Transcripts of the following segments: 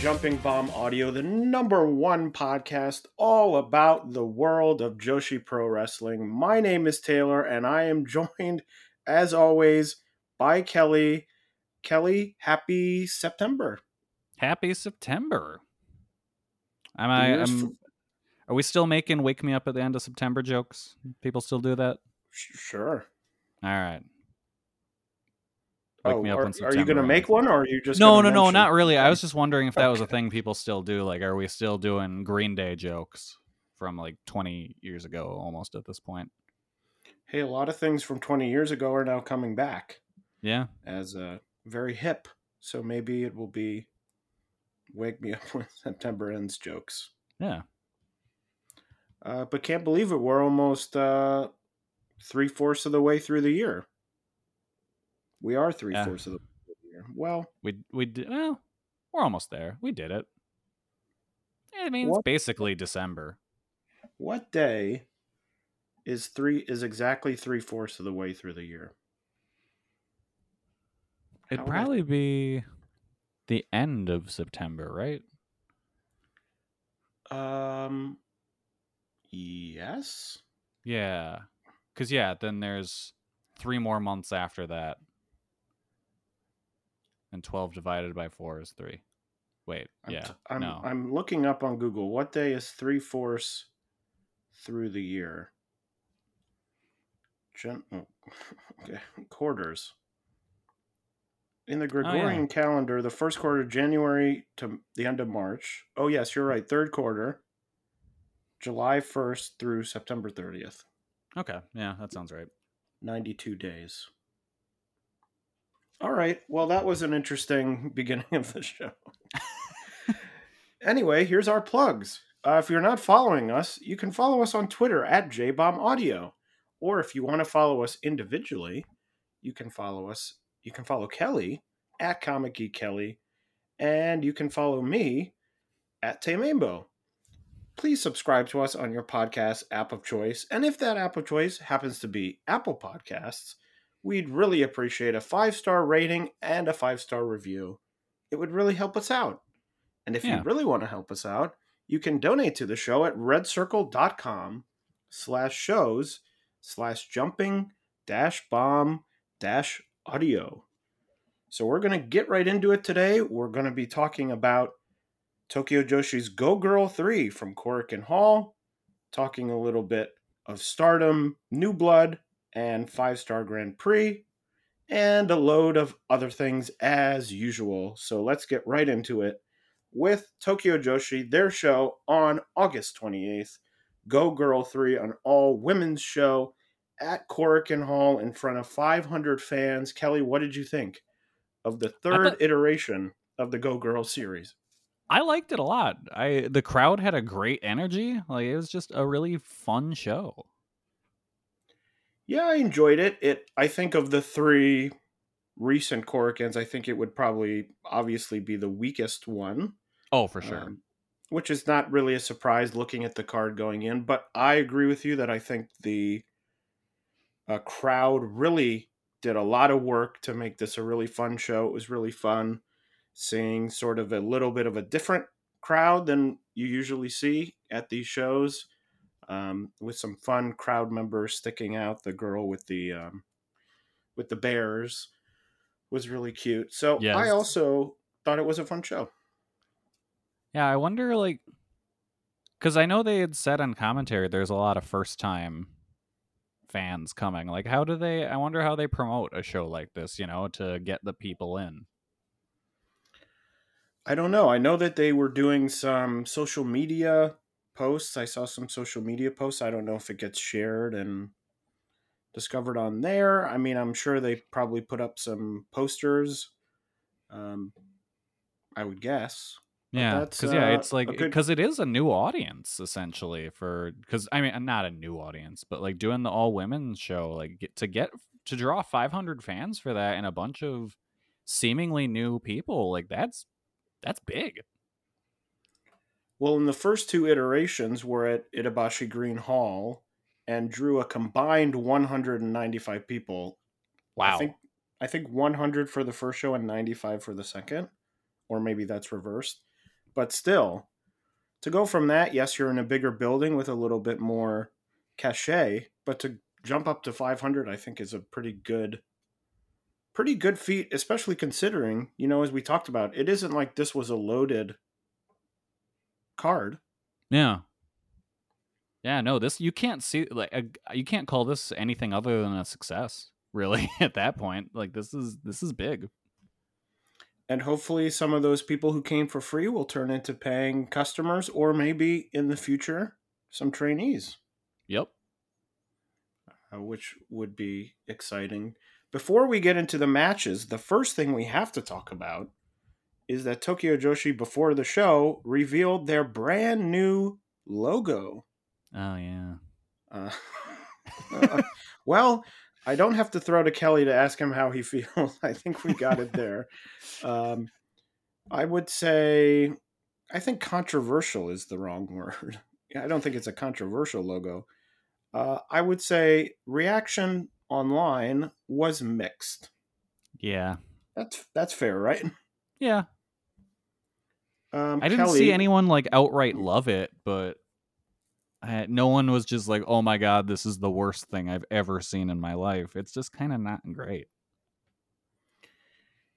Jumping Bomb Audio, the number one podcast all about the world of Joshi Pro Wrestling. My name is Taylor, and I am joined, as always, by Kelly. Kelly, happy September. Happy September. Am I? am- are we still making "Wake Me Up at the End of September" jokes? People still do that. Sure. All right. Wake Oh, me up are, when are you going to make one, or are you just No, no, no, not really. I was just wondering if that was a thing people still do. Like, are we still doing Green Day jokes from like 20 years ago, almost at this point? Hey, a lot of things from 20 years ago are now coming back Yeah. as uh, very hip. So maybe it will be "Wake Me Up When September Ends" jokes. Yeah. Uh, but can't believe it. We're almost uh, three fourths of the way through the year. We are three Yeah. fourths of the way through year. Well, We we did. Well, we're almost there. We did it. I mean, What? it's basically December. what day is three is exactly three fourths of the way through the year? It'd How probably be the end of September, right? Um, yes. Yeah. Cause yeah, then there's three more months after that. And twelve divided by four is three. Wait, I'm yeah. t- I'm, no. I'm looking up on Google. What day is three fourths through the year? Gen- oh, okay, quarters. In the oh, Gregorian calendar, the first quarter, January to the end of March. Oh, yes, you're right. Third quarter, July 1st through September 30th. okay, yeah, that sounds right. 92 days. All right. Well, that was an interesting beginning of the show. anyway, here's our plugs. Uh, if you're not following us, you can follow us on Twitter at JBombAudio. Or if you want to follow us individually, you can follow us. You can follow Kelly at Comic Geek Kelly, and you can follow me at Tamambo. Please subscribe to us on your podcast app of choice. And if that app of choice happens to be Apple Podcasts, we'd really appreciate a five star rating and a five star review. It would really help us out. And if Yeah. you really want to help us out, you can donate to the show at redcircle.com slash shows slash jumping dash bomb dash audio. So we're going to get right into it today. We're going to be talking about Tokyo Joshi's Go Girl 3 from Korakuen Hall, talking a little bit of Stardom, New Blood, and Five Star Grand Prix, and a load of other things as usual. So let's get right into it with Tokyo Joshi, their show on August 28th. Go Girl 3, an all women's show at Korakuen Hall in front of 500 fans. Kelly, what did you think of the third thought- iteration of the Go Girl series? I liked it a lot. I the crowd had a great energy. Like it was just a really fun show. Yeah, I enjoyed it. It I think of the three recent Korakuens, I think it would probably obviously be the weakest one. Oh, for sure. um, which is not really a surprise looking at the card going in, but I agree with you that I think the uh, crowd really did a lot of work to make this a really fun show. It was really fun seeing sort of a little bit of a different crowd than you usually see at these shows. Um, with some fun crowd members sticking out. The girl with the um, with the bears was really cute. So Yes. I also thought it was a fun show. Yeah, I wonder like because I know they had said on commentary there's a lot of first time fans coming. Like, how do they? I wonder how they promote a show like this. You know, to get the people in. I don't know. I know that they were doing some social media posts. I saw some social media posts. I don't know if it gets shared and discovered on there. I mean, I'm sure they probably put up some posters. Um, I would guess. Yeah, because yeah, uh, it's like a good- because it is a new audience essentially for because I mean not a new audience, but like doing the all women show, like get, to get to draw 500 fans for that and a bunch of seemingly new people, like that's that's big. Well, in the first two iterations were at Itabashi Green Hall and drew a combined 195 people. Wow. I think I think 100 for the first show and 95 for the second, or maybe that's reversed. But still, to go from that, yes, you're in a bigger building with a little bit more cachet, but to jump up to 500, I think is a pretty good pretty good feat, especially considering, you know, as we talked about, it isn't like this was a loaded card. Yeah. Yeah, no, this you can't see like a, you can't call this anything other than a success, really. At that point, like this is this is big. and hopefully some of those people who came for free will turn into paying customers or maybe in the future some trainees Yep. uh, which would be exciting before we get into the matches the first thing we have to talk about is that tokyo joshi before the show revealed their brand new logo. Oh yeah. uh, uh, well i don't have to throw to kelly to ask him how he feels. I think we got it there. Um, i would say i think controversial is the wrong word. I don't think it's a controversial logo. Uh, i would say reaction online was mixed. Yeah. that's that's fair right? Yeah. Um, I didn't Kelly, see anyone like outright love it, but I, no one was just like, "Oh my god, this is the worst thing I've ever seen in my life." It's just kind of not great.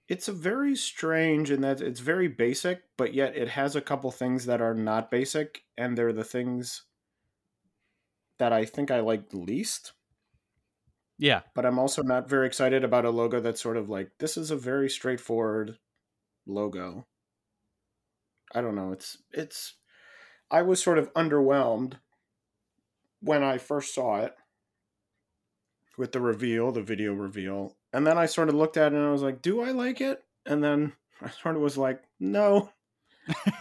it's a very strange in that it's very basic, but yet it has a couple things that are not basic, and they're the things that I think I like least. Yeah. But I'm also not very excited about a logo that's sort of like this is a very straightforward logo. I don't know. It's it's. I was sort of underwhelmed when I first saw it with the reveal, the video reveal, and then I sort of looked at it and I was like, "Do I like it?" And then I sort of was like, "No."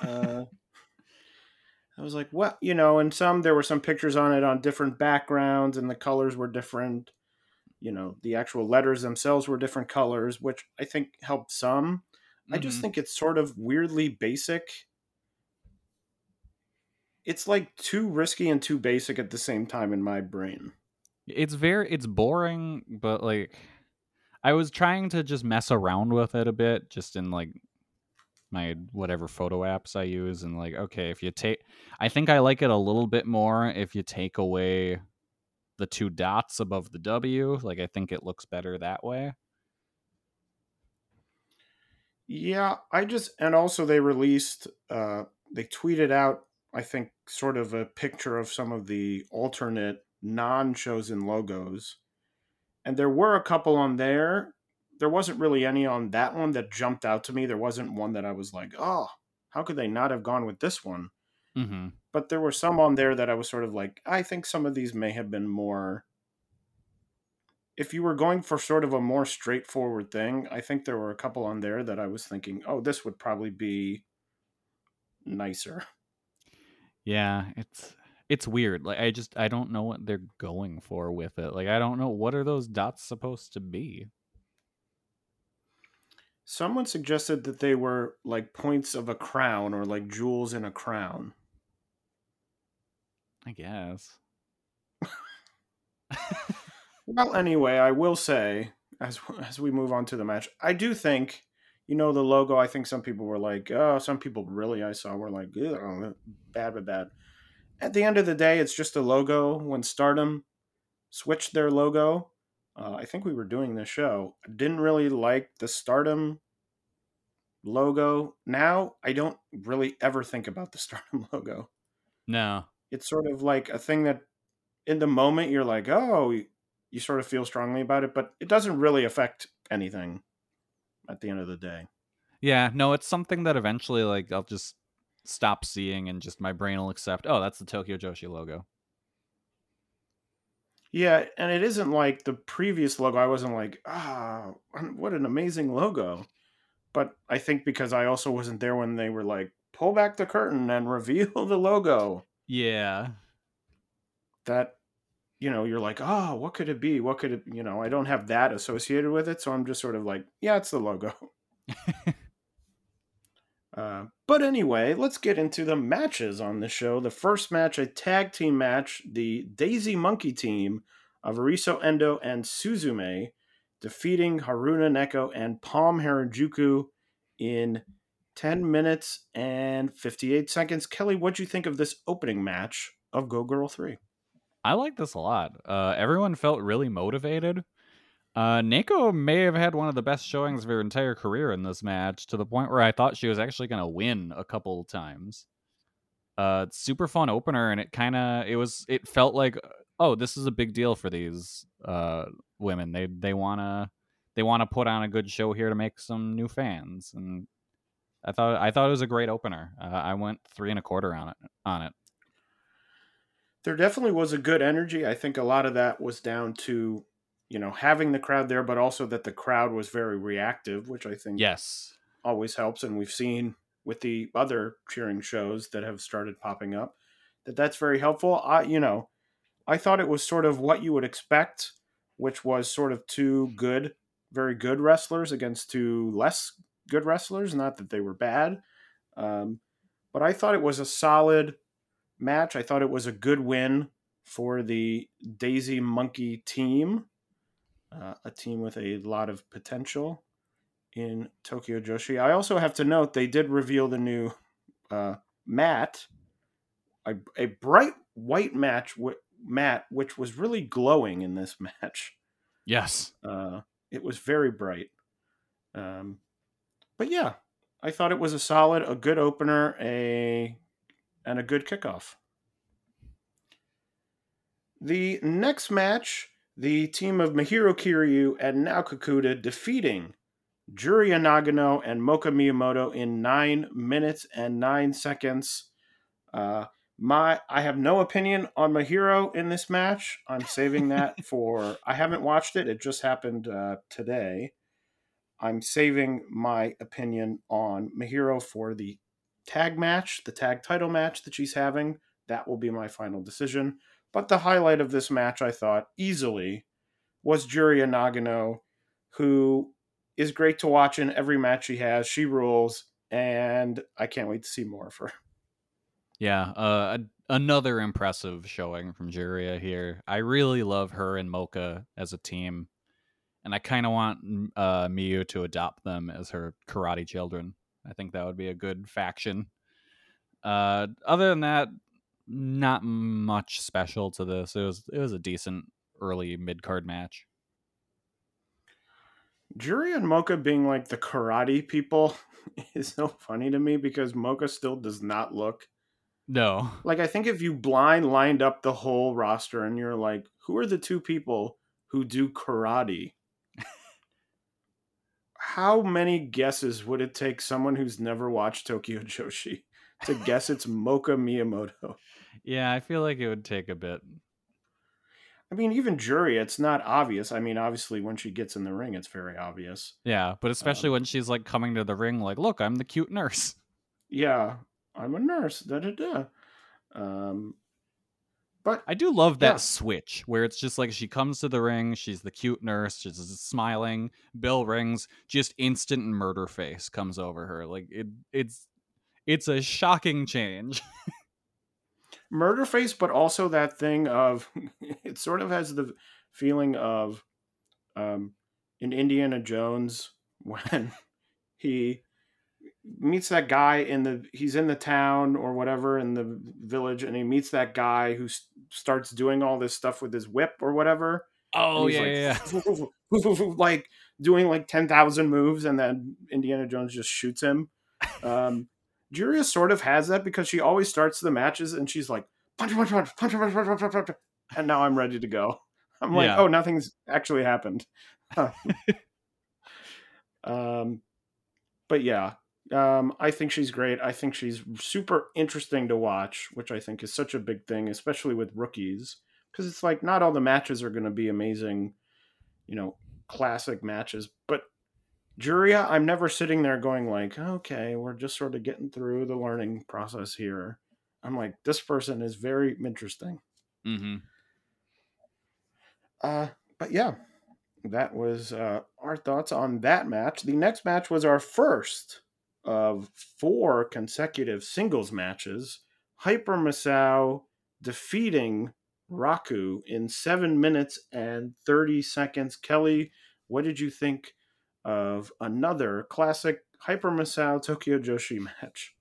uh, I was like, "Well, you know," and some there were some pictures on it on different backgrounds, and the colors were different. You know, the actual letters themselves were different colors, which I think helped some. I just Mhm. think it's sort of weirdly basic. It's like too risky and too basic at the same time in my brain. it's very it's boring, but like I was trying to just mess around with it a bit just in like my whatever photo apps I use and like okay, if you take I think I like it a little bit more if you take away the two dots above the W, like I think it looks better that way. Yeah, I just and also they released uh they tweeted out I think sort of a picture of some of the alternate non-chosen logos. And there were a couple on there. There wasn't really any on that one that jumped out to me. There wasn't one that I was like, "Oh, how could they not have gone with this one?" Mm-hmm. But there were some on there that I was sort of like, I think some of these may have been more if you were going for sort of a more straightforward thing, I think there were a couple on there that I was thinking, oh, this would probably be nicer. Yeah, it's it's weird. Like I just I don't know what they're going for with it. Like I don't know what are those dots supposed to be. Someone suggested that they were like points of a crown or like jewels in a crown. I guess. Well, anyway, I will say as as we move on to the match, I do think you know the logo. I think some people were like, oh, some people really I saw were like, "Ugh, bad, bad, bad. At the end of the day, it's just a logo. When Stardom switched their logo, uh, I think we were doing this show. I didn't really like the Stardom logo. Now I don't really ever think about the Stardom logo No. it's sort of like a thing that in the moment you're like oh you sort of feel strongly about it, but it doesn't really affect anything at the end of the day. Yeah, no, it's something that eventually like I'll just stop seeing and just my brain will accept, oh, that's the Tokyo Joshi logo. Yeah, and it isn't like the previous logo. I wasn't like, ah, what an amazing logo. But I think because I also wasn't there when they were like, pull back the curtain and reveal the logo. Yeah. That, you know, you're like, oh, what could it be? What could it, you know, I don't have that associated with it. So I'm just sort of like, yeah, it's the logo. uh, but anyway, let's get into the matches on the show. The first match, a tag team match, the Daisy Monkey team of Arisu Endo and Suzume defeating Haruna Neko and Pom Harajuku in 10 minutes and 58 seconds. Kelly, what'd you think of this opening match of Go Girl 3? I like this a lot. Uh, everyone felt really motivated. Uh, Neko may have had one of the best showings of her entire career in this match to the point where I thought she was actually going to win a couple times. Uh, super fun opener, and it kind of it was it felt like oh this is a big deal for these uh women. They they wanna they wanna put on a good show here to make some new fans, and I thought I thought it was a great opener. Uh, I went three and a quarter on it on it. There definitely was a good energy. I think a lot of that was down to you know having the crowd there, but also that the crowd was very reactive, which I think yes always helps. And we've seen with the other cheering shows that have started popping up that that's very helpful. I you know I thought it was sort of what you would expect, which was sort of two good, very good wrestlers against two less good wrestlers. Not that they were bad, um, but I thought it was a solid match. I thought it was a good win for the Daisy Monkey team, uh, a team with a lot of potential in Tokyo Joshi. I also have to note they did reveal the new uh, mat, a, a bright white match w- mat, which was really glowing in this match. Yes, uh, it was very bright. Um, but yeah, I thought it was a solid, a good opener, a and a good kickoff. The next match, the team of Mahiro Kiryu and Nao Kakuta defeating Juria Nagano and Moka Miyamoto in nine minutes and nine seconds. Uh, my I have no opinion on Mahiro in this match. I'm saving that for I haven't watched it. It just happened uh, today. I'm saving my opinion on Mahiro for the tag match, the tag title match that she's having. That will be my final decision. But the highlight of this match, I thought, easily, was Juria Nagano, who is great to watch in every match she has. She rules, and I can't wait to see more of her. Yeah, uh, another impressive showing from Juria here. I really love her and Moka as a team and I kind of want uh, Miyu to adopt them as her karate children. I think that would be a good faction. Uh, other than that, not much special to this. It was it was a decent early mid card match. Juria and Moka being like the karate people is so funny to me because Moka still does not look. No. Like I think if you blind lined up the whole roster and you're like, who are the two people who do karate? How many guesses would it take someone who's never watched Tokyo Joshi to guess it's Moka Miyamoto? Yeah, I feel like it would take a bit. I mean, even Juria, it's not obvious. I mean, obviously, when she gets in the ring, it's very obvious. Yeah, but especially um, when she's like coming to the ring, like, look, I'm the cute nurse. Yeah, I'm a nurse. Da da da. Um, but I do love that yeah. switch where it's just like she comes to the ring, she's the cute nurse, she's smiling, bell rings, just instant murder face comes over her. Like it it's it's a shocking change. murder face, but also that thing of it sort of has the feeling of um in Indiana Jones when he meets that guy in the he's in the town or whatever in the village and he meets that guy who s- starts doing all this stuff with his whip or whatever. Oh yeah, like, yeah, like doing like 10,000 moves and then Indiana Jones just shoots him. Um Juria sort of has that because she always starts the matches and she's like punch punch punch punch punch punch, punch, punch, punch and now I'm ready to go. I'm like yeah. oh nothing's actually happened. Um but yeah um, I think she's great. I think she's super interesting to watch, which I think is such a big thing, especially with rookies, because it's like not all the matches are going to be amazing, you know, classic matches. But Juria, I'm never sitting there going like, okay, we're just sort of getting through the learning process here. I'm like, this person is very interesting. Mm-hmm. Uh, but yeah, that was uh, our thoughts on that match. The next match was our first of four consecutive singles matches. Hyper Misao defeating Raku in seven minutes and 30 seconds. Kelly, what did you think of another classic Hyper Misao Tokyo Joshi match?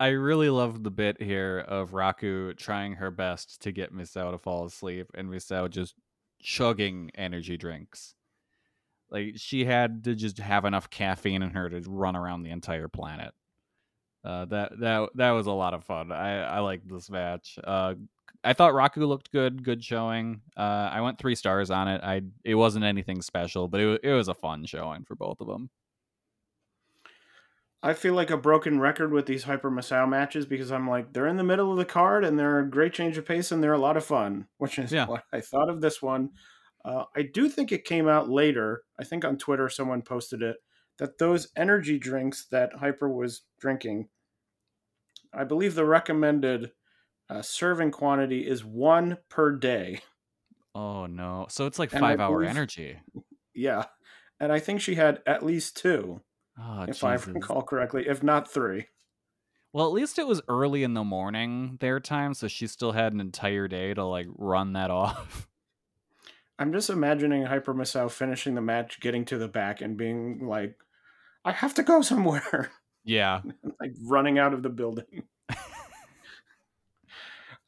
I really loved the bit here of Raku trying her best to get Misao to fall asleep and Misao just chugging energy drinks. Like she had to just have enough caffeine in her to run around the entire planet. Uh, that that that was a lot of fun. I I liked this match. Uh, I thought Raku looked good, good showing. Uh, I went three stars on it. I it wasn't anything special, but it it was a fun showing for both of them. I feel like a broken record with these Hyper Misao matches because I'm like, they're in the middle of the card and they're a great change of pace and they're a lot of fun, which is Yeah. what I thought of this one. Uh, I do think it came out later. I think on Twitter someone posted it that those energy drinks that Hyper was drinking, I believe the recommended uh, serving quantity is one per day. Oh no! So it's like And I five hour believe- energy. Yeah. And I think she had at least two, Oh, if I recall correctly, if not three. Well, at least it was early in the morning their time, so she still had an entire day to like run that off. I'm just imagining Hyper Misao finishing the match, getting to the back, and being like, I have to go somewhere. yeah. like running out of the building.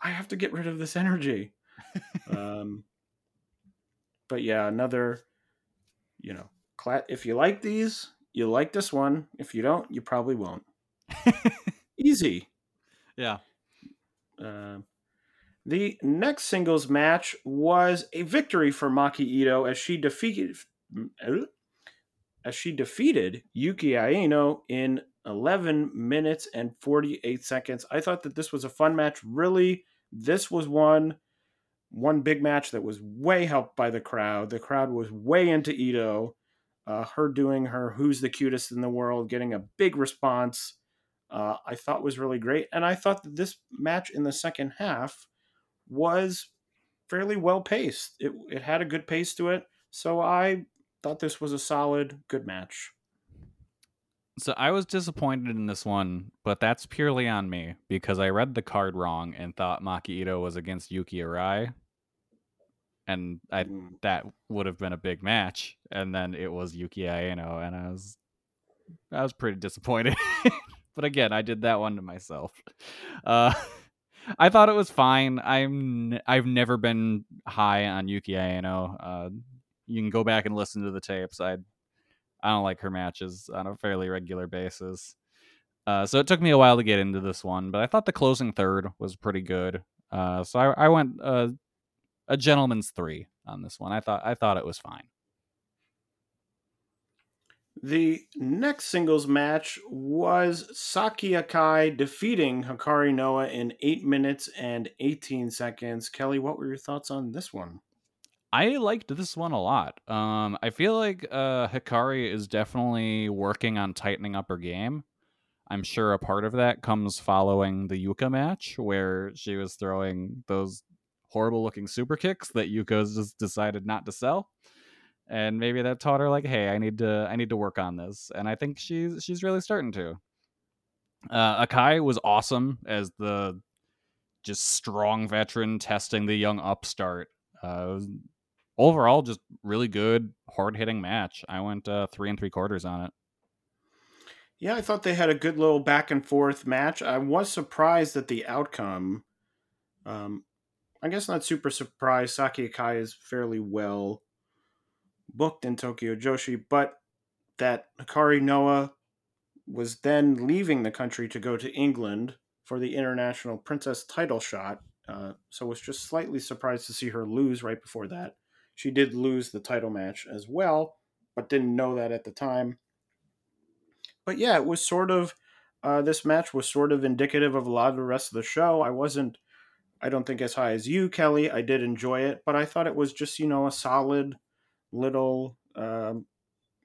I have to get rid of this energy. um, but yeah, another, you know, cla- if you like these, you like this one. If you don't, you probably won't. Easy. yeah. Um, the next singles match was a victory for Maki Ito as she defeated as she defeated Yuki Aino in 11 minutes and 48 seconds. I thought that this was a fun match. Really, this was one one big match that was way helped by the crowd. The crowd was way into Ito. Uh, her doing her "Who's the cutest in the world," getting a big response. Uh, I thought was really great, and I thought that this match in the second half was fairly well paced. It it had a good pace to it, so I thought this was a solid, good match. So I was disappointed in this one, but that's purely on me because I read the card wrong and thought Maki Ito was against Yuki Arai. And I Mm. that would have been a big match, and then it was Yuki Aino, and I was I was pretty disappointed. but again, I did that one to myself. Uh, I thought it was fine. I'm I've never been high on Yuki Aino. Uh, you can go back and listen to the tapes. I I don't like her matches on a fairly regular basis. Uh, so it took me a while to get into this one, but I thought the closing third was pretty good. Uh, so I, I went uh, a gentleman's three on this one. I thought I thought it was fine. The next singles match was Saki Akai defeating Hikari Noah in 8 minutes and 18 seconds. Kelly, what were your thoughts on this one? I liked this one a lot. Um, I feel like uh, Hikari is definitely working on tightening up her game. I'm sure a part of that comes following the Yuka match, where she was throwing those horrible looking super kicks that Yuka's just decided not to sell. And maybe that taught her like, hey, I need to I need to work on this. And I think she's she's really starting to. Uh, Akai was awesome as the just strong veteran testing the young upstart. Uh, overall just really good, hard hitting match. I went uh, three and three quarters on it. Yeah, I thought they had a good little back and forth match. I was surprised at the outcome. Um, I guess not super surprised. Saki Akai is fairly well booked in Tokyo Joshi, but that Hikari Noah was then leaving the country to go to England for the international princess title shot. Uh, so was just slightly surprised to see her lose right before that. She did lose the title match as well, but didn't know that at the time. But yeah, it was sort of uh, this match was sort of indicative of a lot of the rest of the show. I wasn't, I don't think as high as you, Kelly. I did enjoy it, but I thought it was just you know a solid little. Um,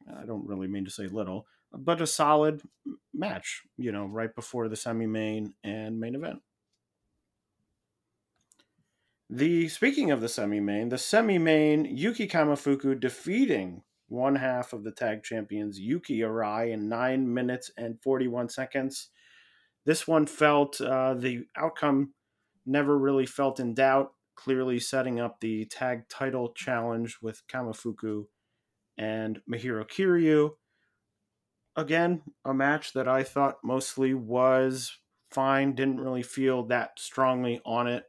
I don't really mean to say little, but a solid match. You know, right before the semi-main and main event. The speaking of the semi-main, the semi-main Yuki Kamifuku defeating one half of the tag champions Yuki Arai in nine minutes and forty-one seconds. This one felt uh, the outcome never really felt in doubt. Clearly setting up the tag title challenge with Kamifuku and Mahiro Kiryu. Again, a match that I thought mostly was fine. Didn't really feel that strongly on it.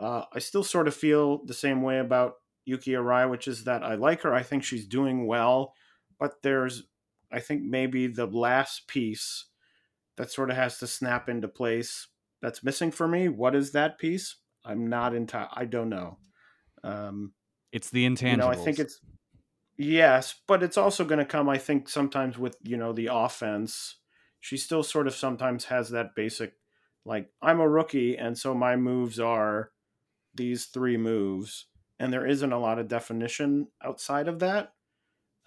Uh, I still sort of feel the same way about Yuki Arai, which is that I like her. I think she's doing well, but there's, I think maybe the last piece that sort of has to snap into place that's missing for me. What is that piece? I'm not into. I don't know. Um, it's the intangibles. You know, I think it's yes, but it's also going to come. I think sometimes with you know the offense, she still sort of sometimes has that basic, like I'm a rookie, and so my moves are these three moves, and there isn't a lot of definition outside of that.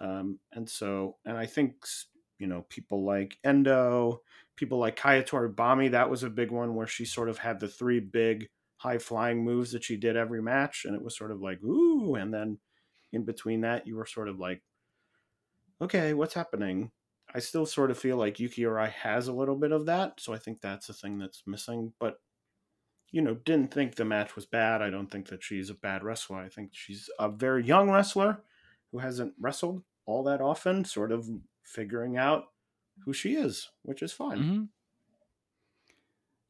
Um, and so, and I think you know people like Endo, people like Kaya Bami. that was a big one where she sort of had the three big high flying moves that she did every match, and it was sort of like ooh, and then in between that you were sort of like, okay, what's happening? I still sort of feel like Yuki Arai has a little bit of that, so I think that's a thing that's missing. But you know, didn't think the match was bad. I don't think that she's a bad wrestler. I think she's a very young wrestler who hasn't wrestled all that often, sort of figuring out who she is, which is fine. Mm-hmm.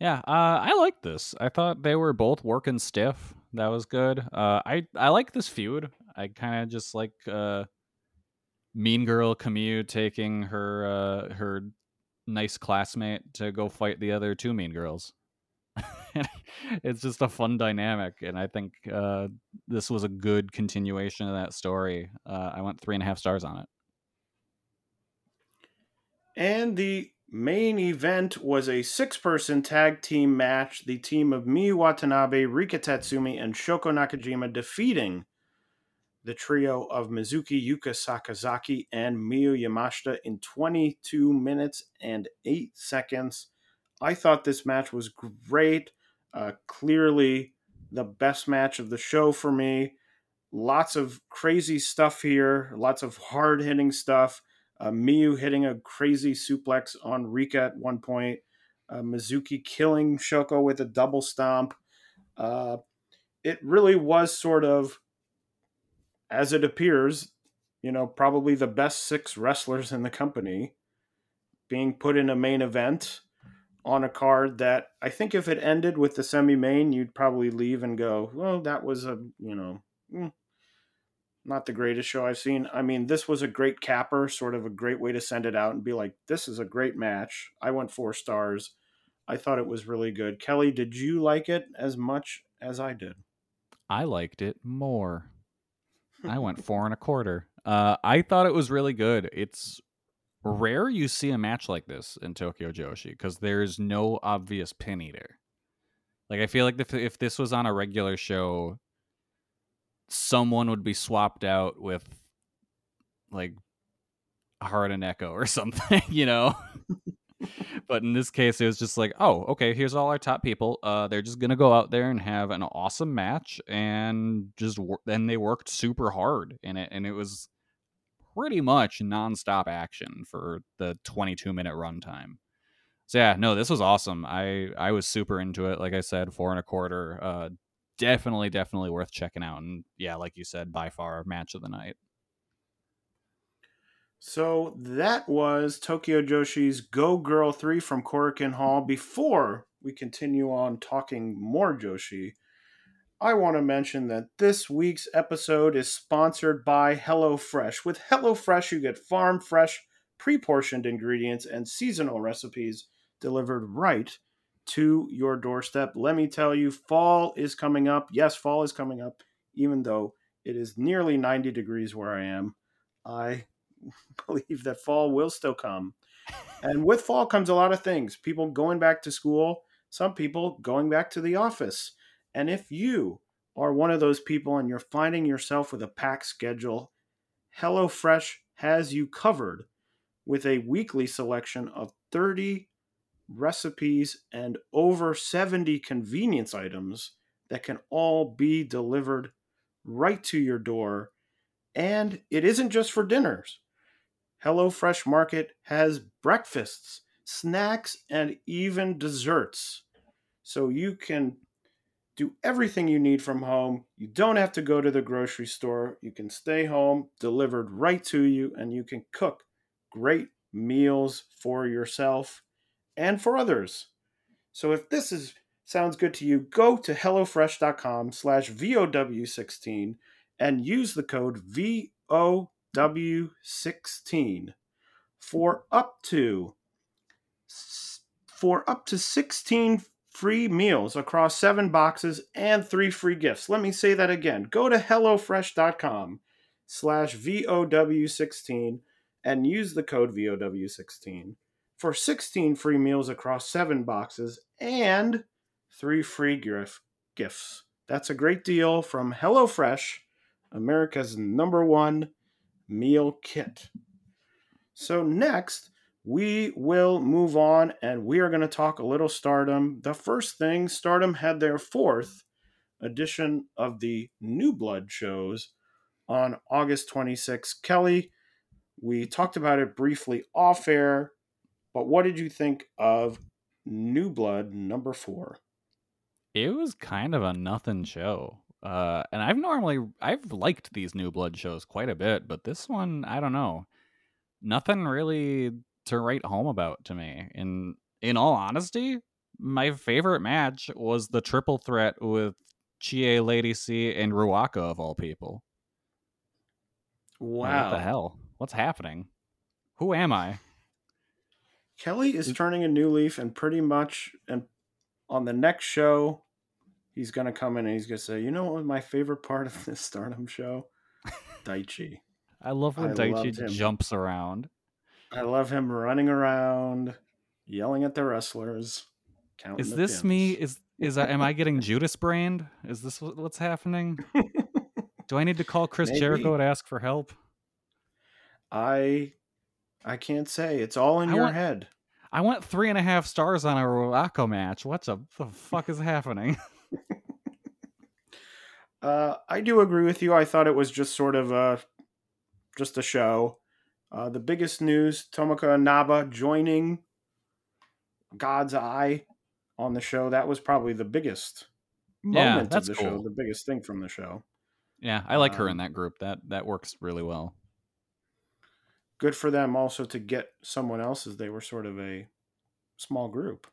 Yeah, uh, I like this. I thought they were both working stiff. That was good. Uh, I I like this feud. I kind of just like uh, Mean Girl Kamiyu taking her uh, her nice classmate to go fight the other two Mean Girls. it's just a fun dynamic, and I think uh, this was a good continuation of that story. Uh, I went three and a half stars on it. And the main event was a six-person tag team match. The team of Miyu Watanabe, Rika Tatsumi, and Shoko Nakajima defeating the trio of Mizuki Yuka Sakazaki and Miyu Yamashita in 22 minutes and 8 seconds. I thought this match was great. Uh, clearly, the best match of the show for me. Lots of crazy stuff here, lots of hard hitting stuff. Uh, Miyu hitting a crazy suplex on Rika at one point. Uh, Mizuki killing Shoko with a double stomp. Uh, it really was sort of, as it appears, you know, probably the best six wrestlers in the company being put in a main event on a card that I think if it ended with the semi main, you'd probably leave and go, well, that was a, you know, mm, not the greatest show I've seen. I mean, this was a great capper, sort of a great way to send it out and be like, this is a great match. I went four stars. I thought it was really good. Kelly, did you like it as much as I did? I liked it more. I went four and a quarter. Uh, I thought it was really good. It's rare you see a match like this in Tokyo Joshi because there's no obvious pin eater. Like I feel like if if this was on a regular show, someone would be swapped out with like Haruna Neko or something, you know. but in this case, it was just like, oh, okay, here's all our top people. Uh, they're just gonna go out there and have an awesome match, and just then they worked super hard in it, and it was pretty much nonstop action for the 22 minute runtime. So yeah, no, this was awesome. I I was super into it. Like I said, four and a quarter. Uh, definitely, definitely worth checking out. And yeah, like you said, by far match of the night. So that was Tokyo Joshi's Go Girl 3 from Korakuen Hall. Before we continue on talking more Joshi, I want to mention that this week's episode is sponsored by HelloFresh. With HelloFresh, you get farm fresh, pre portioned ingredients and seasonal recipes delivered right to your doorstep. Let me tell you, fall is coming up. Yes, fall is coming up, even though It is nearly 90 degrees where I am. I believe that fall will still come. And with fall comes a lot of things people going back to school, some people going back to the office. And if you are one of those people and you're finding yourself with a packed schedule, HelloFresh has you covered with a weekly selection of 30 recipes and over 70 convenience items that can all be delivered right to your door. And it isn't just for dinners. HelloFresh Market has breakfasts, snacks, and even desserts. So you can do everything you need from home. You don't have to go to the grocery store. You can stay home, delivered right to you, and you can cook great meals for yourself and for others. So if this is sounds good to you, go to HelloFresh.com slash VOW16 and use the code VOW16 for up to for up to 16 free meals across seven boxes and three free gifts. Let me say that again. Go to HelloFresh.com slash VOW16 and use the code VOW16 for 16 free meals across seven boxes and three free gif- gifts. That's a great deal from HelloFresh, America's number one meal kit. So, next, we will move on and we are going to talk a little Stardom. The first thing, Stardom had their fourth edition of the New Blood shows on August 26. Kelly, we talked about it briefly off air, but what did you think of New Blood number four? It was kind of a nothing show. Uh, and I've normally I've liked these New Blood shows quite a bit, but this one I don't know, nothing really to write home about to me. In in all honesty, my favorite match was the triple threat with Chie, Lady C, and Ruaka of all people. Wow! What the hell? What's happening? Who am I? Kelly is mm. turning a new leaf, and pretty much, and on the next show, he's gonna come in and he's gonna say, "You know what my favorite part of this Stardom show? Daichi. I love when I Daichi jumps around. I love him running around, yelling at the wrestlers. Is this pins. me? Is is I, am I getting Judas brained? Is this what's happening? Do I need to call Chris Maybe. Jericho to ask for help? I I can't say. It's all in I your want, head. I want three and a half stars on a Ruaka match. What the fuck is happening? uh, I do agree with you. I thought it was just sort of a just a show. Uh, the biggest news Tomoka Inaba joining God's Eye on the show. That was probably the biggest moment yeah, of the cool. show, the biggest thing from the show. Yeah, I like um, her in that group. That that works really well. Good for them also to get someone else as they were sort of a small group.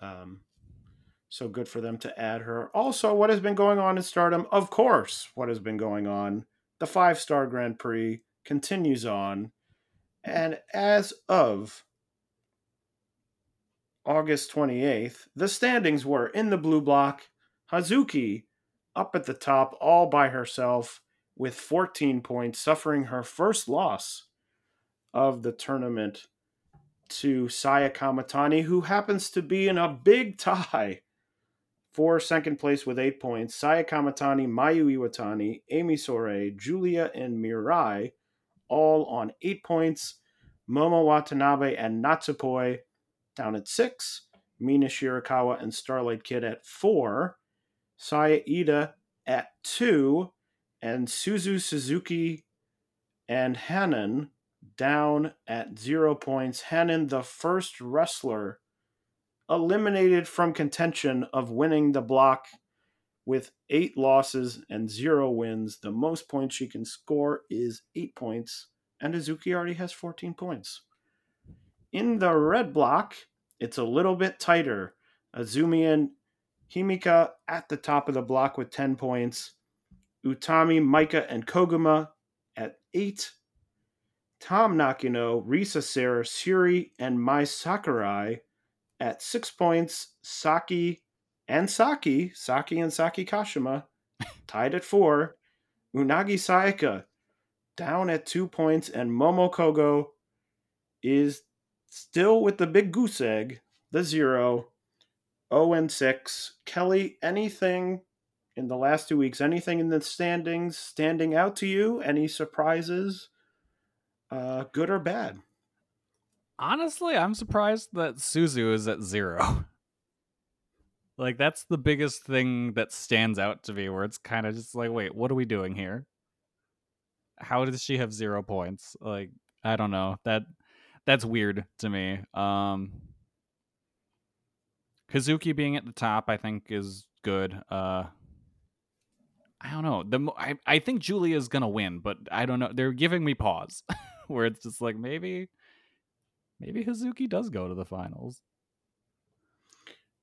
Um, so good for them to add her. Also, what has been going on in Stardom? Of course, what has been going on? The five star Grand Prix continues on. And as of August 28th, the standings were in the blue block Hazuki up at the top all by herself with 14 points, suffering her first loss of the tournament to Saya Kamatani, who happens to be in a big tie for second place with eight points. Saya Kamatani, Mayu Iwatani, Ami Sourei, Julia, and Mirai all on eight points. Momo Watanabe and Natsupoi down at six. Mina Shirakawa and Starlight Kid at four. Saya Iida at two. And Suzu Suzuki and Hanan down at zero points. Hanan, the first wrestler eliminated from contention of winning the block with eight losses and zero wins. The most points she can score is eight points, and Hazuki already has 14 points. In the red block, it's a little bit tighter. Azumi and Himeka at the top of the block with 10 points. Utami, Maika, and Koguma at 8. Tam Nakano, Risa Sera, Syuri, and Mai Sakurai at 6 points. Saki and Saki, Saki and Saki Kashima, tied at four. Unagi Sayaka down at two points, and Momo Kogo is still with the big goose egg, the zero, 0 and 6. Kelly, anything in the last two weeks, anything in the standings standing out to you? Any surprises, uh, good or bad? Honestly, I'm surprised that Suzu is at zero. like that's the biggest thing that stands out to me where it's kind of just like, wait, what are we doing here? How does she have zero points? Like, I don't know. That that's weird to me. Um Hazuki being at the top, I think, is good. Uh I don't know. The I, I think Giulia is gonna win, but I don't know. They're giving me pause, where it's just like maybe, maybe Hazuki does go to the finals.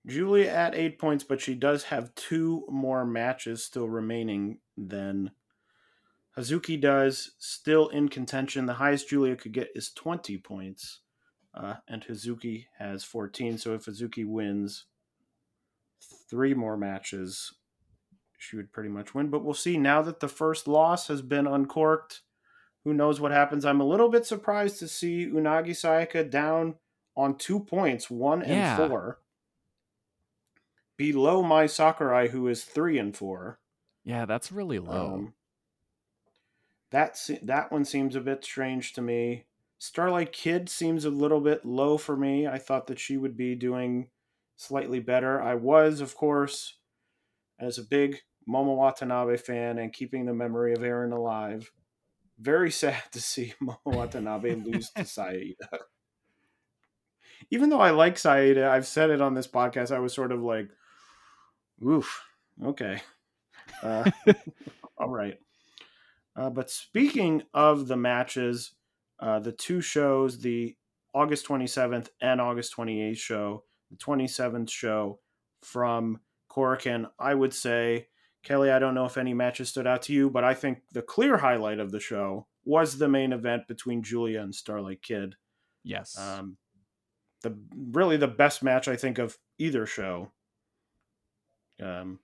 Giulia at eight points, but she does have two more matches still remaining than Hazuki does. Still in contention. The highest Giulia could get is 20 points, uh, and Hazuki has 14. So if Hazuki wins three more matches, she would pretty much win. But we'll see now that the first loss has been uncorked. Who knows what happens? I'm a little bit surprised to see Unagi Sayaka down on two points, one Yeah. and four, below Mai Sakurai, who is three and four. Yeah, that's really low. Um, that se- that one seems a bit strange to me. Starlight Kid seems a little bit low for me. I thought that she would be doing slightly better. I was, of course, as a big Momo Watanabe fan and keeping the memory of Aaron alive. Very sad to see Momo Watanabe lose to Saida. Even though I like Saida, I've said it on this podcast. I was sort of like, "Oof, okay, uh, all right." Uh, but speaking of the matches, uh, the two shows, the August 27th and August 28th show, the 27th show from Korakuen, I would say, Kelly, I don't know if any matches stood out to you, but I think the clear highlight of the show was the main event between Giulia and Starlight Kid. yes. Um, the really the best match I think of either show, um,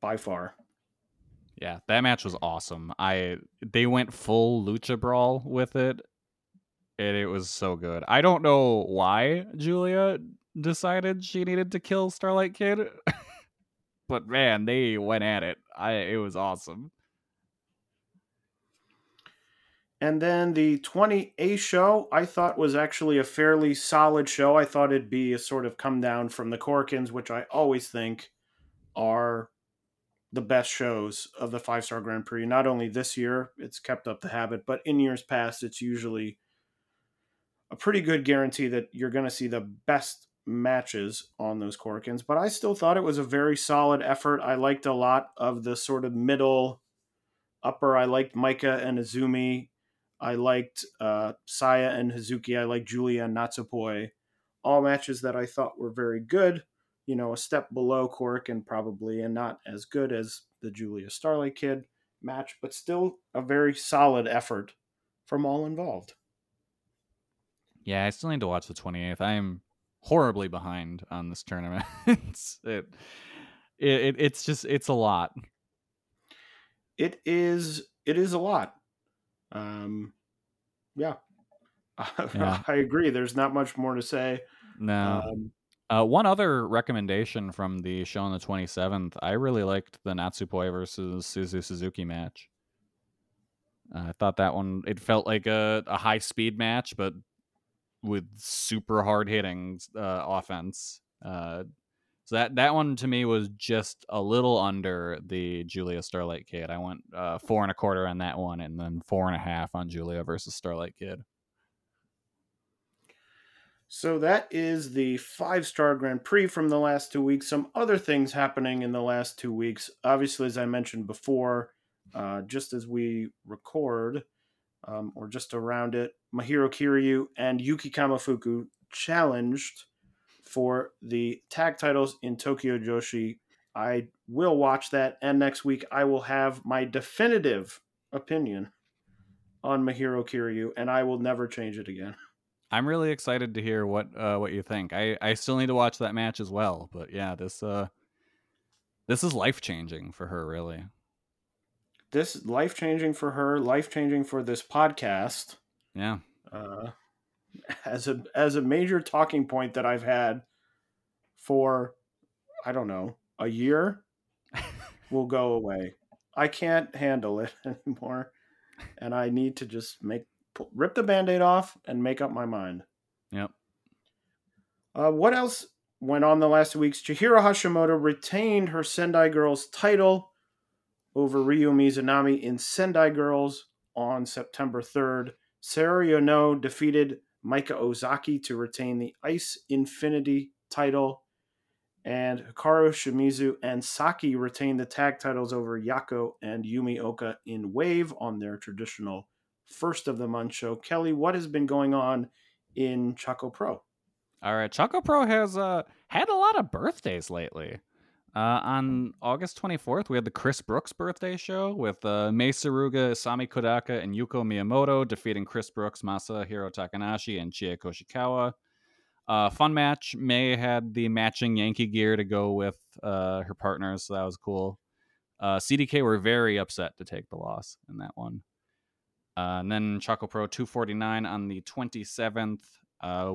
by far. Yeah, that match was awesome. I they went full lucha brawl with it, and it was so good. I don't know why Giulia decided she needed to kill Starlight Kid, but man, they went at it. I it was awesome. And then the 20A show, I thought was actually a fairly solid show. I thought it'd be a sort of come down from the Korakuens, which I always think are the best shows of the five star Grand Prix. Not only this year, it's kept up the habit, but in years past, it's usually a pretty good guarantee that you're going to see the best matches on those Korakuens. But I still thought it was a very solid effort. I liked a lot of the sort of middle upper. I liked Mika and Azumi. I liked uh, Saya and Hazuki. I liked Giulia and Natsupoi. All matches that I thought were very good. You know, a step below Korakuen probably, and not as good as the Giulia Starlight Kid match, but still a very solid effort from all involved. Yeah, I still need to watch the 28th. I'm horribly behind on this tournament. it's, it, it it's just it's a lot. It is it is a lot. Um, yeah, Yeah. I agree. There's not much more to say. No. Um, Uh, one other recommendation from the show on the 27th, I really liked the Natsupoi versus Suzu Suzuki match. Uh, I thought that one, it felt like a, a high speed match, but with super hard hitting uh, offense. Uh, so that, that one to me was just a little under the Giulia Starlight Kid. I went uh, four and a quarter on that one, and then four and a half on Giulia versus Starlight Kid. So that is the five star Grand Prix from the last two weeks. Some other things happening in the last two weeks. Obviously, as I mentioned before, uh, just as we record, um, or just around it, Mahiro Kiryu and Yuki Kamifuku challenged for the tag titles in Tokyo Joshi. I will watch that, and next week I will have my definitive opinion on Mahiro Kiryu, and I will never change it again. I'm really excited to hear what uh, what you think. I, I still need to watch that match as well, but yeah, this uh this is life changing for her, really. this life changing for her, life changing for this podcast. Yeah. Uh, as a as a major talking point that I've had for I don't know a year will go away. I can't handle it anymore, and I need to just make rip the band-aid off and make up my mind. Yep. Uh, what else went on the last weeks? Chihiro Hashimoto retained her Sendai Girls title over Ryo Mizunami in Sendai Girls on September 3rd. Anou defeated Maika Ozaki to retain the Ice Infinity title. And Hikaru Shimizu and Saki retained the tag titles over Yako and Yumi Oka in Wave on their traditional first of the month show. Kelly, what has been going on in Choco Pro? All right, Choco Pro has uh, had a lot of birthdays lately. Uh, on August 24th, we had the Chris Brooks birthday show with uh, Mei Suruga, Isami Kodaka, and Yuko Miyamoto defeating Chris Brooks, Masahiro Takanashi, and Chie Koshikawa. Uh, fun match. Mei had the matching Yankee gear to go with uh, her partners, so that was cool. Uh, CDK were very upset to take the loss in that one. Uh, and then Choco Pro 249 on the 27th. Uh,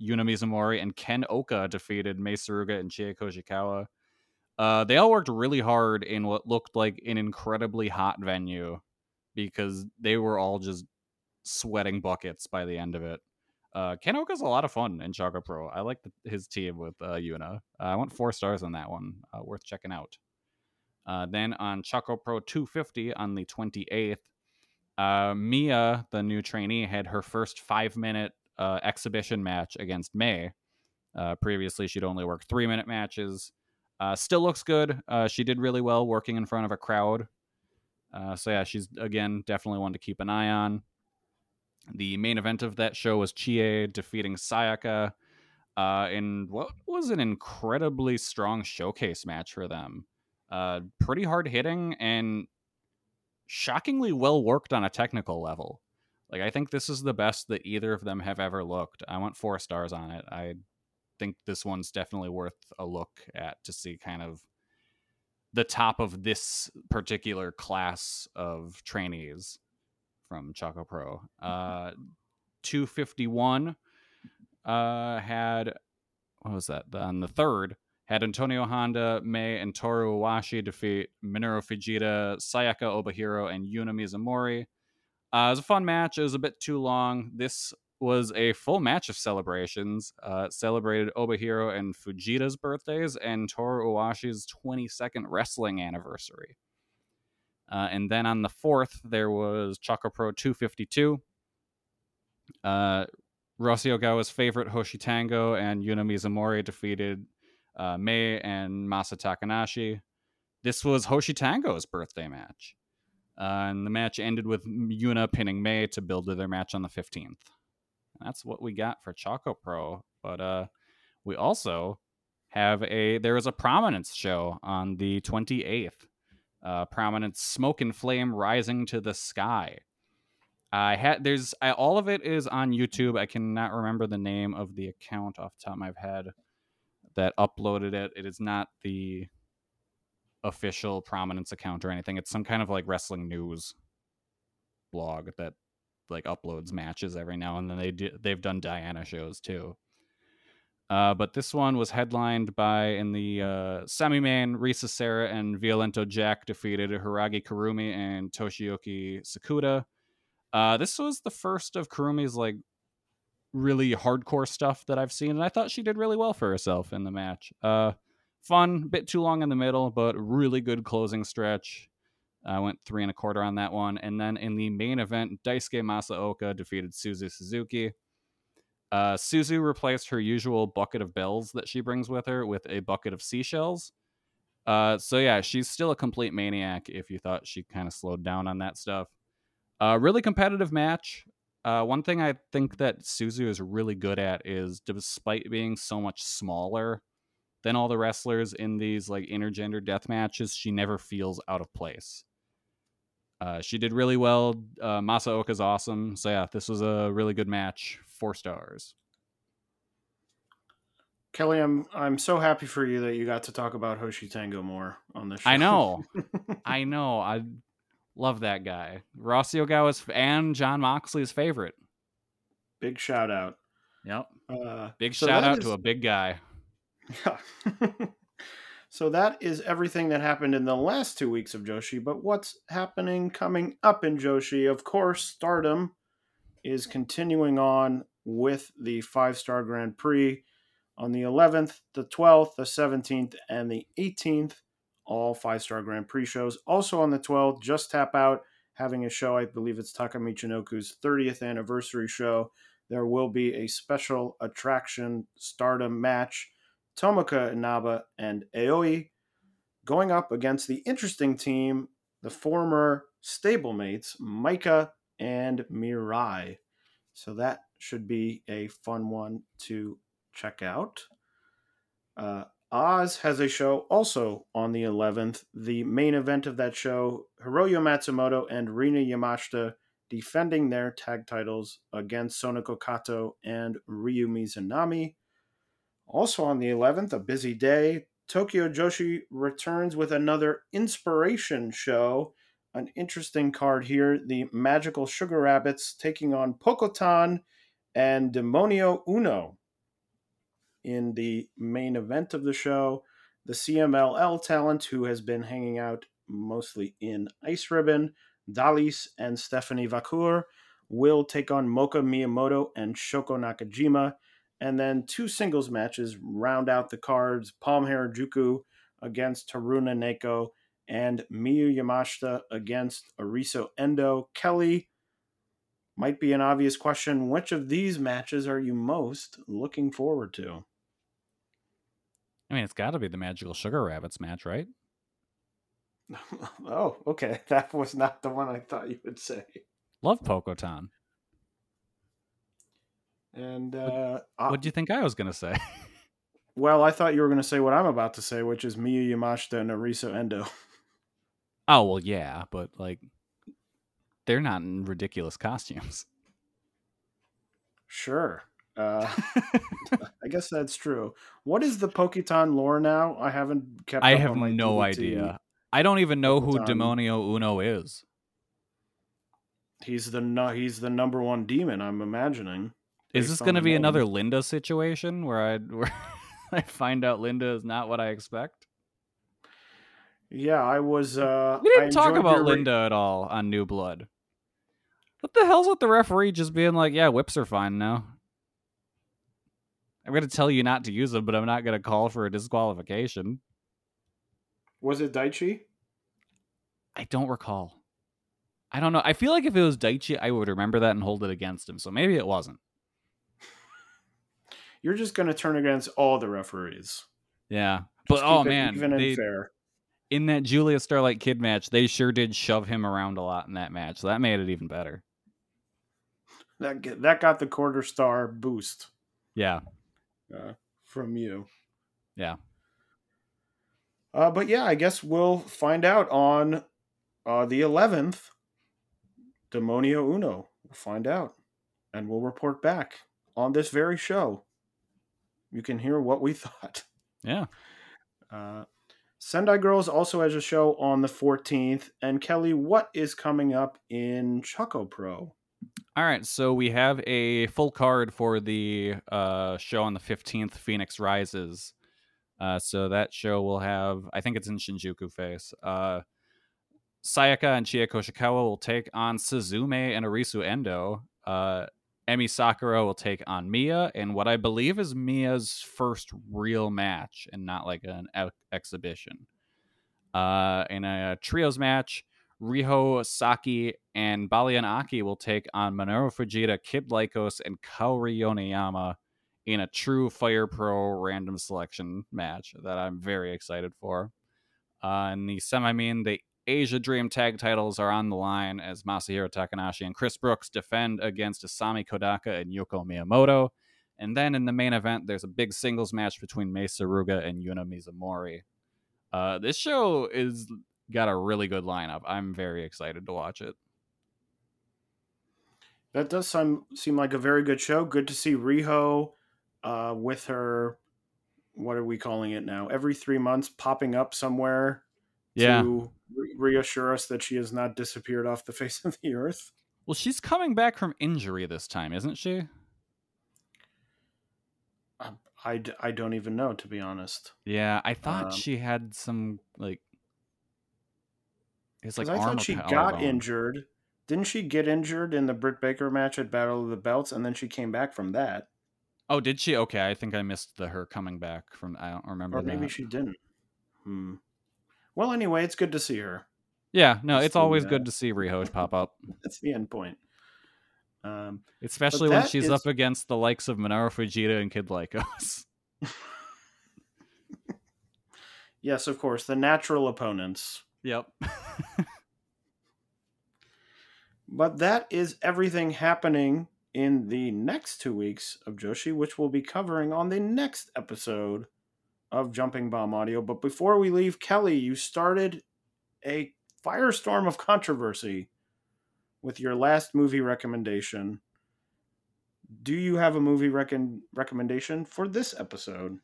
Yuna Mizumori and Ken Oka defeated Mei Suruga and Chie Koshikawa. Uh, they all worked really hard in what looked like an incredibly hot venue because they were all just sweating buckets by the end of it. Uh, Ken Oka's a lot of fun in Choco Pro. I like the, his team with uh, Yuna. Uh, I went four stars on that one. Uh, worth checking out. Uh, then on Choco Pro 250 on the 28th, uh, Mia, the new trainee, had her first five minute uh, exhibition match against Mei. Uh, previously, she'd only worked three minute matches. Uh, still looks good. Uh, she did really well working in front of a crowd. Uh, so yeah, she's again definitely one to keep an eye on. The main event of that show was Chie defeating Sayaka uh, in what was an incredibly strong showcase match for them. Uh, pretty hard hitting and shockingly well worked on a technical level. Like I think this is the best that either of them have ever looked. I want four stars on it. I think this one's definitely worth a look at to see kind of the top of this particular class of trainees from Choco Pro. Uh, 251 uh, had, what was that? On the third, had Antonio Honda, Mei, and Toru Owashi defeat Minoru Fujita, Sayaka Obihiro, and Yuna Mizumori. Uh, it was a fun match. It was a bit too long. This was a full match of celebrations. Uh, celebrated Obihiro and Fujita's birthdays and Toru Owashi's 22nd wrestling anniversary. Uh, and then on the 4th, there was Choco Pro 252. Uh, Rossy Ogawa's favorite Hoshi Tango and Yuna Mizumori defeated uh, Mei and Masa Takanashi. This was Hoshi Tango's birthday match. Uh, and the match ended with Yuna pinning Mei to build to their match on the 15th. That's what we got for Choco Pro. But uh, we also have a there is a prominence show on the 28th. Uh, prominence smoke and flame rising to the sky. I had there's I, all of it is on YouTube. I cannot remember the name of the account off the top of my head that uploaded it. It is not the official prominence account or anything. It's some kind of like wrestling news blog that like uploads matches every now and then. They do, they've done Diana shows too. Uh, but this one was headlined by in the uh, semi-main, Risa Sera and Violento Jack defeated Hiragi Kurumi and Toshiyuki Sakuda. Uh, this was the first of Kurumi's like really hardcore stuff that I've seen, and I thought she did really well for herself in the match. Uh, fun, bit too long in the middle, but really good closing stretch. I went three and a quarter on that one. And then in the main event, Daisuke Masaoka defeated Suzu Suzuki. Uh, Suzu replaced her usual bucket of bells that she brings with her with a bucket of seashells. Uh, so yeah, she's still a complete maniac. If you thought she kind of slowed down on that stuff, uh, really competitive match. Uh, one thing I think that Suzu is really good at is, despite being so much smaller than all the wrestlers in these like intergender death matches, she never feels out of place. Uh, she did really well. Uh, Masaoka's awesome. So yeah, this was a really good match. Four stars. Kelly, I'm I'm so happy for you that you got to talk about Hoshi Tango more on this show. I know, I know. I Love that guy. Rossy Ogawa's and John Moxley's favorite. Big shout out. Yep. Uh, Big so shout out is- to a big guy. Yeah. so that is everything that happened in the last two weeks of Joshi. But what's happening coming up in Joshi? Of course, Stardom is continuing on with the five star Grand Prix on the 11th, the 12th, the 17th, and the 18th. All five star Grand Prix shows. Also on the 12th, Just Tap Out having a show. I believe it's Taka Michinoku's 30th anniversary show. There will be a special attraction Stardom match. Tomoka Inaba and Aoi going up against the interesting team, the former stablemates, Mika and Mirai. So that should be a fun one to check out. Uh, Oz has a show also on the 11th. The main event of that show, Hiroyo Matsumoto and Rina Yamashita defending their tag titles against Sonoko Kato and Ryo Mizunami. Also on the 11th, a busy day, Tokyo Joshi returns with another inspiration show. An interesting card here the Magical Sugar Rabbits taking on Pokotan and Demonio Uno. In the main event of the show, the CMLL talent who has been hanging out mostly in Ice Ribbon, Dalys and Stephanie Vaquer, will take on Moka Miyamoto and Shoko Nakajima and then two singles matches round out the cards Pom Harajuku against Haruna Neko and Miyu Yamashita against Arisu Endo. Kelly, might be an obvious question. Which of these matches are you most looking forward to? I mean, it's got to be the Magical Sugar Rabbits match, right? oh, okay. That was not the one I thought you would say. Love Pokotan. And uh, What do you think I was gonna say? well, I thought you were going to say what I'm about to say, which is Miyu Yamashita and Arisu Endo. oh well, yeah, but like, they're not in ridiculous costumes. Sure. Uh, I guess that's true. What is the Pokotan lore now? I haven't kept. I have no idea. I don't even know who Demonio Uno is. He's the nu- he's the number one demon. I'm imagining. Is this going to be name. another Linda situation where I where I find out Linda is not what I expect? Yeah, I was. uh We didn't talk about your re- Linda at all on New Blood. What the hell's with the referee just being like, "Yeah, whips are fine now." I'm going to tell you not to use them, but I'm not going to call for a disqualification. Was it Daichi? I don't recall. I don't know. I feel like if it was Daichi, I would remember that and hold it against him. So maybe it wasn't. You're just going to turn against all the referees. Yeah. Just But oh man, even they, fair. in that Giulia Starlight Kid match, they sure did shove him around a lot in that match. So that made it even better. That that got the quarter star boost Yeah. uh, from you. Yeah. Uh, but yeah, I guess we'll find out on uh, the 11th. Demonio Uno. We'll find out. And we'll report back on this very show. You can hear what we thought. Yeah. Uh, Sendai Girls also has a show on the 14th. And Kelly, what is coming up in Choco Pro? All right, so we have a full card for the uh, show on the 15th, Phoenix Rises. Uh, so that show will have, I think it's in Shinjuku Face. Uh, Sayaka and Chie Koshikawa will take on Suzume and Arisu Endo. Emi Sakura will take on Mia, and what I believe is Mia's first real match and not like an e- exhibition. Uh, in a trios match, Riho Saki and Baliyan Akki will take on Minoru Fujita, Kid and Kaori Yoneyama in a true Fire Pro random selection match that I'm very excited for. Uh, in the semi main, the Asia Dream tag titles are on the line as Masahiro Takanashi and Chris Brooks defend against Isami Kodaka and Yuko Miyamoto. And then in the main event, there's a big singles match between Mei Suruga and Yuna Mizumori. Uh, this show is got a really good lineup. I'm very excited to watch it. That does seem, seem like a very good show. Good to see Riho uh, with her, what are we calling it now? Every three months popping up somewhere Yeah. to re- reassure us that she has not disappeared off the face of the earth. Well, she's coming back from injury this time, isn't she? I I don't even know, to be honest. Yeah, I thought Um, she had some like. it's like I thought she got collarbone. injured. Didn't she get injured in the Britt Baker match at Battle of the Belts, and then she came back from that? Oh, did she? Okay, I think I missed the her coming back from. I don't remember Or maybe that. she didn't. Hmm. Well, anyway, it's good to see her. Yeah, no, it's the, always uh, good to see Riho pop up, That's the end point. Um, especially when she's is- up against the likes of Minoru Fujita and Kid Lykos. yes, of course, the natural opponents. yep. But that is everything happening in the next two weeks of Joshi, which we'll be covering on the next episode of Jumping Bomb Audio. But before we leave, Kelly, you started a firestorm of controversy with your last movie recommendation. Do you have a movie recon- recommendation for this episode?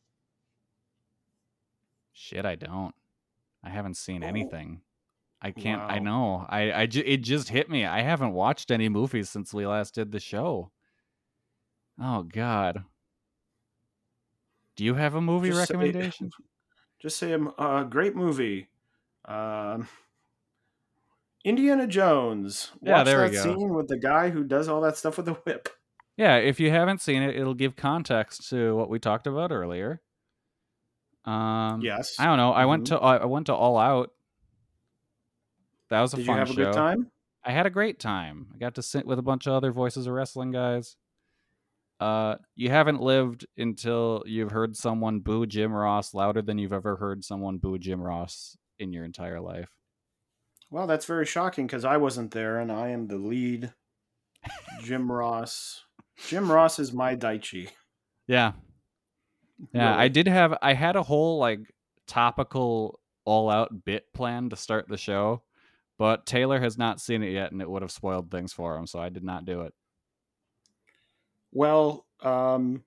Shit, I don't. I haven't seen Oh. anything. I can't. I know. I. I. Ju- it just hit me. I haven't watched any movies since we last did the show. Oh God. Do you have a movie Just say- recommendation? Just say a uh, great movie. Um, Indiana Jones. Watch Yeah, there we that go. scene with the guy who does all that stuff with the whip. Yeah, if you haven't seen it, it'll give context to what we talked about earlier. Um, Yes. I don't know. I went Mhm. to I went to All Out. That was a Did you fun have a show. good time? I had a great time. I got to sit with a bunch of other voices of wrestling guys. Uh, you haven't lived until you've heard someone boo Jim Ross louder than you've ever heard someone boo Jim Ross in your entire life. Well, that's very shocking because I wasn't there and I am the lead. Jim Ross. Jim Ross is my Daichi. Yeah, yeah. I did have. I had a whole like topical all out bit plan to start the show, but Taylor has not seen it yet, and it would have spoiled things for him, so I did not do it. Well, um,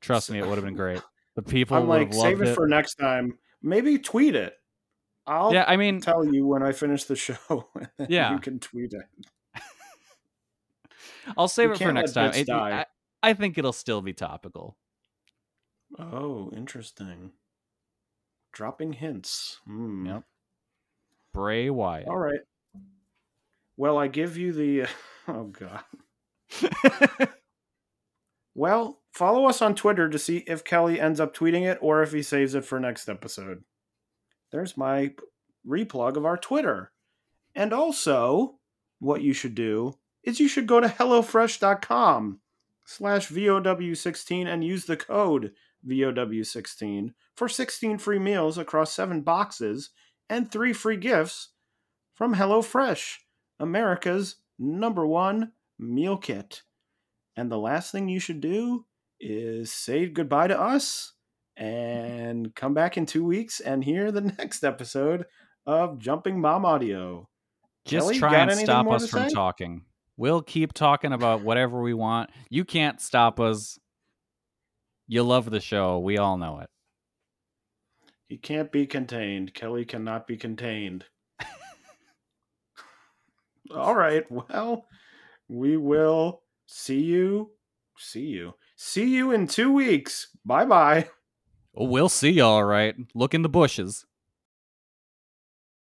Trust me, it would have been great. The people I'm like, save it, for next time. Maybe tweet it. I'll yeah, I mean, tell you when I finish the show. Yeah. You can tweet it. I'll save We it for next time. It- I, I think it'll still be topical. Oh, interesting. Dropping hints. Hmm. Yep. Bray Wyatt. All right. Well, I give you the. Oh, God. Well, follow us on Twitter to see if Kelly ends up tweeting it or if he saves it for next episode. There's my replug of our Twitter. And also, what you should do is you should go to HelloFresh.com slash VOW16 and use the code VOW16 for 16 free meals across seven boxes and three free gifts from HelloFresh, America's number one meal kit. And the last thing you should do is say goodbye to us and come back in two weeks and hear the next episode of Jumping Bomb Audio. Just Kelly, try and stop us from say? talking. We'll keep talking about whatever we want. You can't stop us. You love the show. We all know it. He can't be contained. Kelly cannot be contained. All right. Well, we will see you. See you. See you in two weeks. Bye bye. We'll see you all right. Look in the bushes.